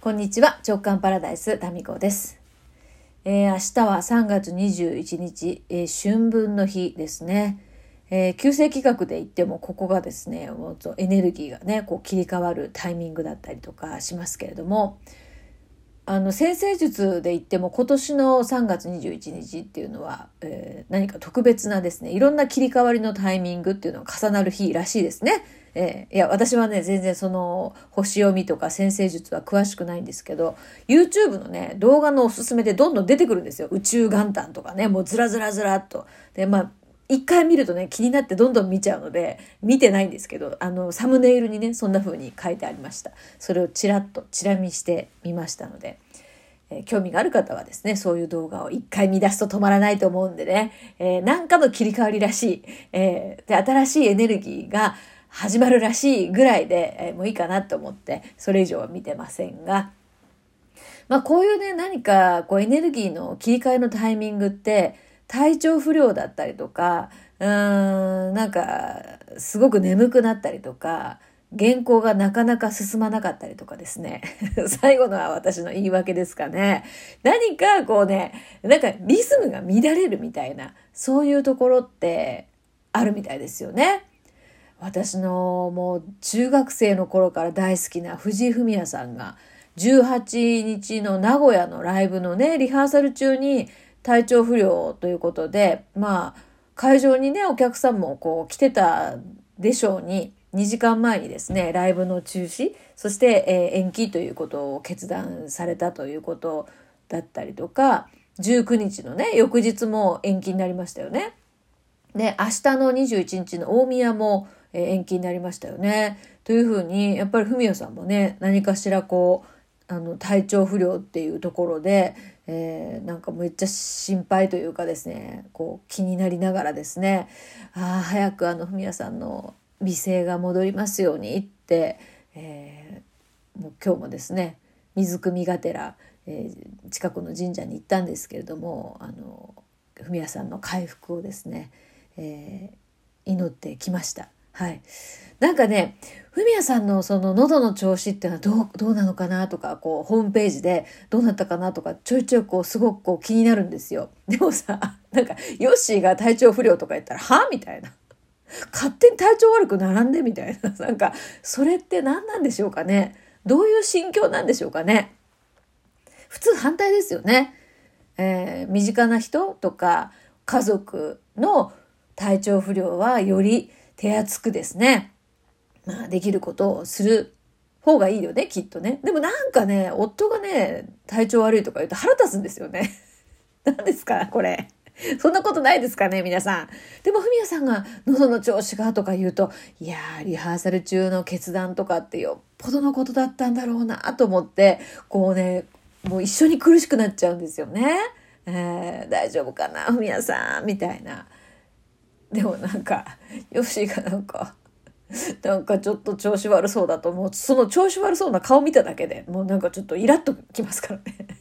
こんにちは。直感パラダイスタミコです、えー明日は3月21日、えー春分の日ですね、えー旧世紀学で言ってもここがですねもっとエネルギーがねこう切り替わるタイミングだったりとかしますけれどもあの先生術で言っても今年の3月21日っていうのは、えー何か特別なですねいろんな切り替わりのタイミングっていうのが重なる日らしいですね。えーいや私はね全然その星読みとか先生術は詳しくないんですけど YouTube のね動画のおすすめでどんどん出てくるんですよ。宇宙元旦とかねもうずらずらずらっと。でまあ一回見るとね気になってどんどん見ちゃうので見てないんですけどあのサムネイルにねそんな風に書いてありました。それをちらっとチラ見してみましたので、えー興味がある方はですねそういう動画を一回見出すと止まらないと思うんでね、えーなんかの切り替わりらしい、えーで新しいエネルギーが始まるらしいぐらいで、えーもういいかなと思ってそれ以上は見てませんがまあこういうね、何かこうエネルギーの切り替えのタイミングって体調不良だったりとか、うーん、なんかすごく眠くなったりとか、原稿がなかなか進まなかったりとかですね。最後のは私の言い訳ですかね。何かこうね、なんかリズムが乱れるみたいな、そういうところってあるみたいですよね。私のもう中学生の頃から大好きな藤井フミヤさんが18日の名古屋のライブのねリハーサル中に体調不良ということでまあ会場にねお客さんもこう来てたでしょうに2時間前にですねライブの中止そして、えー延期ということを決断されたということだったりとか19日のね翌日も延期になりましたよね。で明日の21日の大宮も、延期になりましたよね。というふうにやっぱり文雄さんもね何かしらこうあの体調不良っていうところで、えーなんかめっちゃ心配というかですねこう気になりながらですねああ早くあの文也さんの美声が戻りますようにって、えーもう今日もですね水汲みがてら、えー近くの神社に行ったんですけれどもあの文也さんの回復をですね、えー祈ってきました。はい、なんかね文也さんのその喉の調子っていうのはどうどうなのかなとかこうホームページでどうなったかなとかちょいちょいこうすごくこう気になるんですよ。でもさなんかヨッシーが体調不良とか言ったら「は?」みたいな。勝手に体調悪く並んでみたいな。なんかそれって何なんでしょうかね。どういう心境なんでしょうかね。普通反対ですよね。えー身近な人とか家族の体調不良はより手厚くですね、まあ、できることをする方がいいよねきっとね。でもなんかね夫がね体調悪いとか言うと腹立つんですよね。何ですかこれ。そんなことないですかね皆さん。でも文也さんが喉の調子がとか言うといやーリハーサル中の決断とかってよっぽどのことだったんだろうなと思ってこうねもう一緒に苦しくなっちゃうんですよね。えー大丈夫かな文也さんみたいな。でもなんかヨッシーがなんかなんかちょっと調子悪そうだと思うその調子悪そうな顔見ただけでもうなんかちょっとイラッときますからね。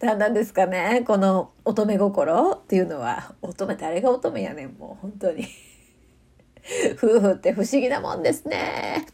何なんですかねこの乙女心っていうのは乙女誰が乙女やねんもう本当に夫婦って不思議なもんですね。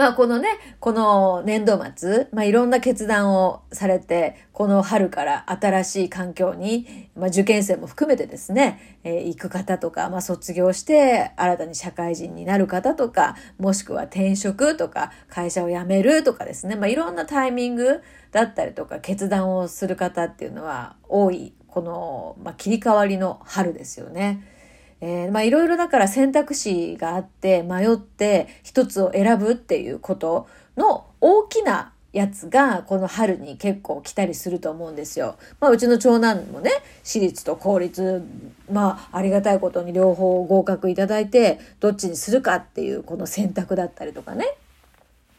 まあこのね、この年度末、まあいろんな決断をされて、この春から新しい環境に、まあ受験生も含めてですね、えー行く方とか、まあ卒業して新たに社会人になる方とか、もしくは転職とか、会社を辞めるとかですね、まあいろんなタイミングだったりとか、決断をする方っていうのは多い、この、まあ切り替わりの春ですよね。えーまあいろいろだから選択肢があって迷って一つを選ぶっていうことの大きなやつがこの春に結構来たりすると思うんですよ。まあうちの長男もね私立と公立まあありがたいことに両方合格いただいてどっちにするかっていうこの選択だったりとかね。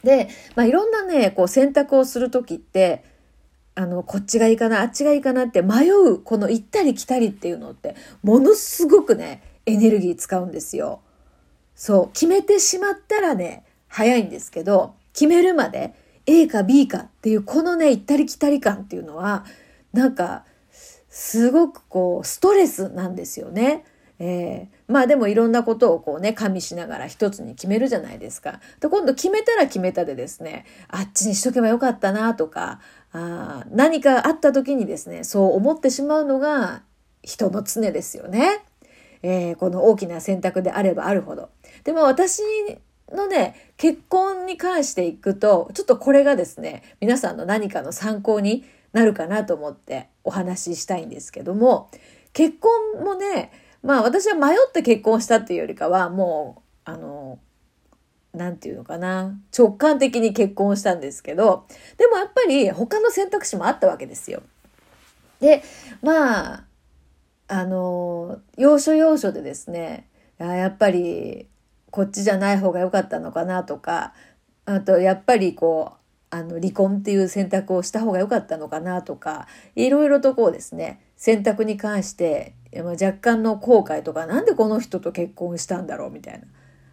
で、まあいろんなねこう選択をする時ってあの、こっちがいいかな、あっちがいいかなって迷う、この行ったり来たりっていうのって、ものすごくね、エネルギー使うんですよ。そう、決めてしまったらね、早いんですけど、決めるまで A か B かっていう、このね、行ったり来たり感っていうのは、なんか、すごくこう、ストレスなんですよね。えー、まあでもいろんなことをこうね、加味しながら一つに決めるじゃないですか。で、今度決めたら決めたでですね、あっちにしとけばよかったなとか、あ何かあった時にですね、そう思ってしまうのが人の常ですよね。えー、この大きな選択であればあるほど。でも私のね、結婚に関していくと、ちょっとこれがですね、皆さんの何かの参考になるかなと思ってお話ししたいんですけども、結婚もね、まあ私は迷って結婚したっていうよりかは、もう、あの、なんていうのかな、直感的に結婚したんですけど、でもやっぱり他の選択肢もあったわけですよ。で、まあ、あの、要所要所でですね、やっぱりこっちじゃない方が良かったのかなとか、あとやっぱりこう、あの離婚っていう選択をした方が良かったのかなとか、いろいろとこうですね、選択に関して若干の後悔とか、なんでこの人と結婚したんだろうみたいな。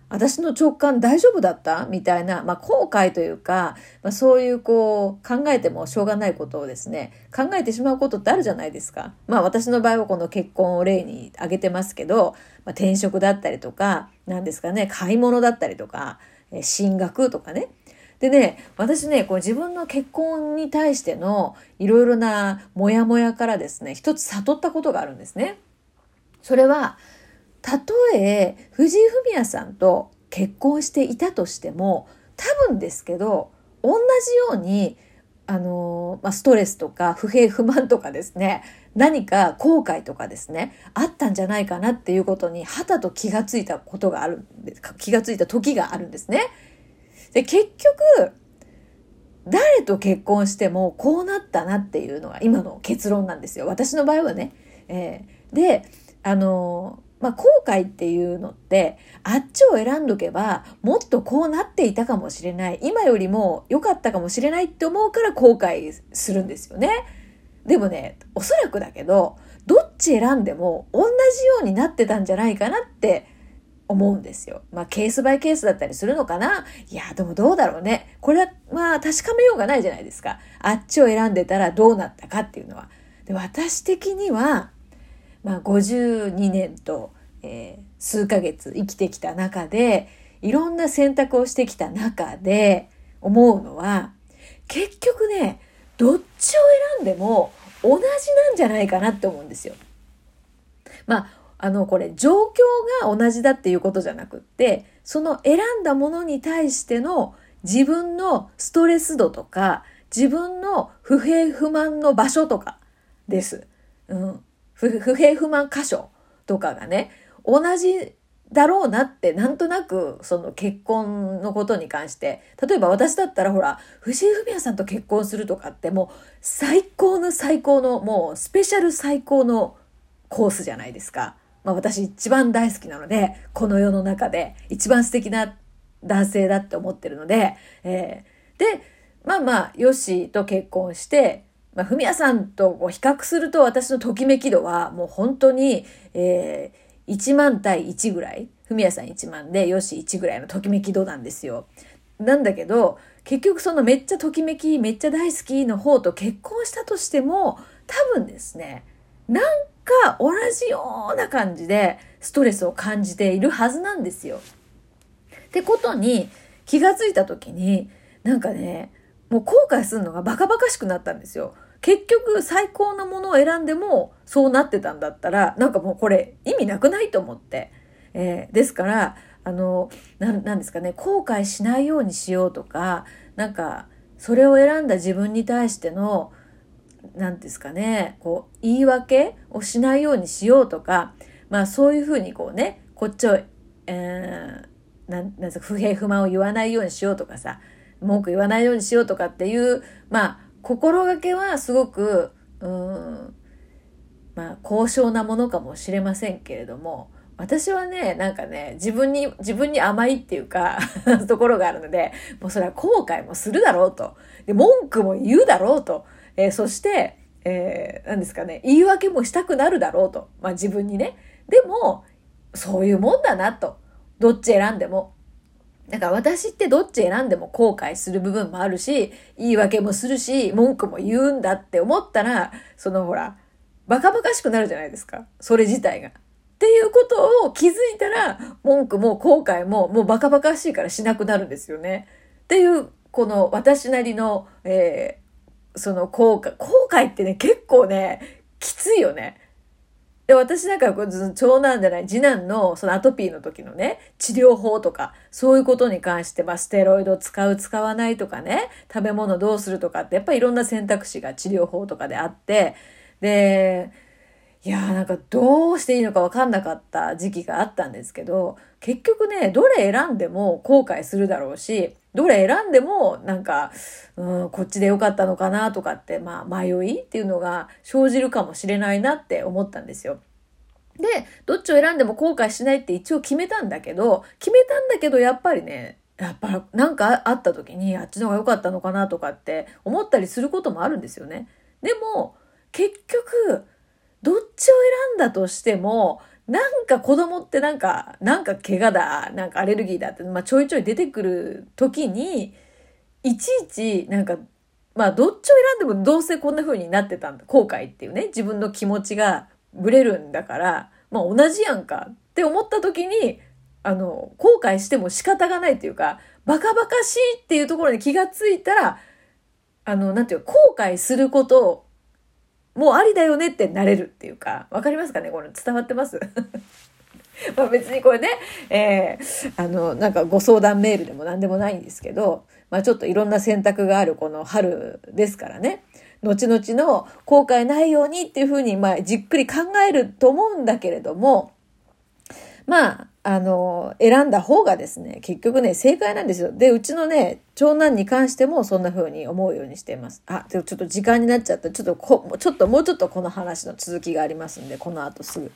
私の直感大丈夫だった？みたいな、まあ、後悔というか、まあ、そういうこう考えてもしょうがないことをですね考えてしまうことってあるじゃないですか。まあ私の場合はこの結婚を例に挙げてますけど、まあ、転職だったりとか何ですかね買い物だったりとか進学とかねでね、私ね、こう自分の結婚に対してのいろいろなモヤモヤからですね、一つ悟ったことがあるんですね。それは、たとえ藤井フミヤさんと結婚していたとしても多分ですけど同じようにあの、まあ、ストレスとか不平不満とかですね何か後悔とかですねあったんじゃないかなっていうことにはたと気がついたことがある気がついた時があるんですね。で結局誰と結婚してもこうなったなっていうのが今の結論なんですよ私の場合はね。えー、であのまあ、後悔っていうのって、あっちを選んどけば、もっとこうなっていたかもしれない。今よりも良かったかもしれないって思うから後悔するんですよね。でもね、おそらくだけど、どっち選んでも同じようになってたんじゃないかなって思うんですよ。まあ、ケースバイケースだったりするのかないや、でもどうだろうね。これは、まあ、確かめようがないじゃないですか。あっちを選んでたらどうなったかっていうのは。で私的には、まあ、52年と、えー、数ヶ月生きてきた中でいろんな選択をしてきた中で思うのは結局ねどっちを選んでも同じなんじゃないかなって思うんですよ。まああのこれ状況が同じだっていうことじゃなくってその選んだものに対しての自分のストレス度とか自分の不平不満の場所とかです。うん、不平不満箇所とかがね、同じだろうなってなんとなくその結婚のことに関して例えば私だったらほら藤井フミヤさんと結婚するとかってもう最高の最高のもうスペシャル最高のコースじゃないですか。まあ私一番大好きなのでこの世の中で一番素敵な男性だって思ってるので、えー、でまあまあヨッシーと結婚してまあ、フミヤさんと比較すると私のときめき度はもう本当に、えー、1万対1ぐらい。フミヤさん1万で、よし1ぐらいのときめき度なんですよ。なんだけど、結局そのめっちゃときめき、めっちゃ大好きの方と結婚したとしても、多分ですね、なんか同じような感じでストレスを感じているはずなんですよ。ってことに気がついた時に、なんかね、もう後悔するのがバカバカしくなったんですよ。結局最高なものを選んでもそうなってたんだったら、なんかもうこれ意味なくないと思って。えー、ですから、あの、なんですかね、後悔しないようにしようとか、なんか、それを選んだ自分に対しての、なんですかね、こう、言い訳をしないようにしようとか、まあそういうふうにこうね、こっちを、えー、なんなんですか、不平不満を言わないようにしようとかさ、文句言わないようにしようとかっていう、まあ、心がけはすごく、うん、まあ、高尚なものかもしれませんけれども、私はね、なんかね、自分に、自分に甘いっていうか ところがあるので、もうそれは後悔もするだろうと。で、文句も言うだろうと。えー、そして、えー、何ですかね、言い訳もしたくなるだろうと。まあ自分にね。でも、そういうもんだなと。どっち選んでも。だから私ってどっち選んでも後悔する部分もあるし、言い訳もするし、文句も言うんだって思ったら、そのほら、バカバカしくなるじゃないですか。それ自体が。っていうことを気づいたら、文句も後悔ももうバカバカしいからしなくなるんですよね。っていう、この私なりの、えー、その後悔、後悔ってね、結構ね、きついよね。で、私なんか長男じゃない、次男のそのアトピーの時のね、治療法とか、そういうことに関して、まあ、ステロイド使う、使わないとかね、食べ物どうするとかって、やっぱりいろんな選択肢が治療法とかであって、で、いやーなんかどうしていいのか分かんなかった時期があったんですけど、結局ね、どれ選んでも後悔するだろうし、どれ選んでもなんか、うん、こっちでよかったのかなとかって、まあ迷いっていうのが生じるかもしれないなって思ったんですよ。で、どっちを選んでも後悔しないって一応決めたんだけど、決めたんだけどやっぱりね、やっぱなんかあった時にあっちの方が良かったのかなとかって思ったりすることもあるんですよね。でも、結局、どっちを選んだとしても、なんか子供ってなんか、なんか怪我だ、なんかアレルギーだって、まあちょいちょい出てくる時に、いちいちなんか、まあどっちを選んでもどうせこんな風になってたんだ。後悔っていうね、自分の気持ちがブレるんだから、まあ同じやんかって思った時に、あの、後悔しても仕方がないっていうか、バカバカしいっていうところに気がついたら、あの、なんていう後悔することもうありだよねってなれるっていうか、わかりますかね？これ伝わってます？まあ別にこれね、えー、あの、なんかご相談メールでも何でもないんですけど、まあちょっといろんな選択があるこの春ですからね。後々の後悔ないようにっていうふうに、まあじっくり考えると思うんだけれども、まあ、あの、選んだ方がですね、結局ね、正解なんですよ。で、うちのね、長男に関してもそんな風に思うようにしています。あ、でもちょっと時間になっちゃった。ちょっとこ、ちょっともうちょっとこの話の続きがありますんで、この後すぐ。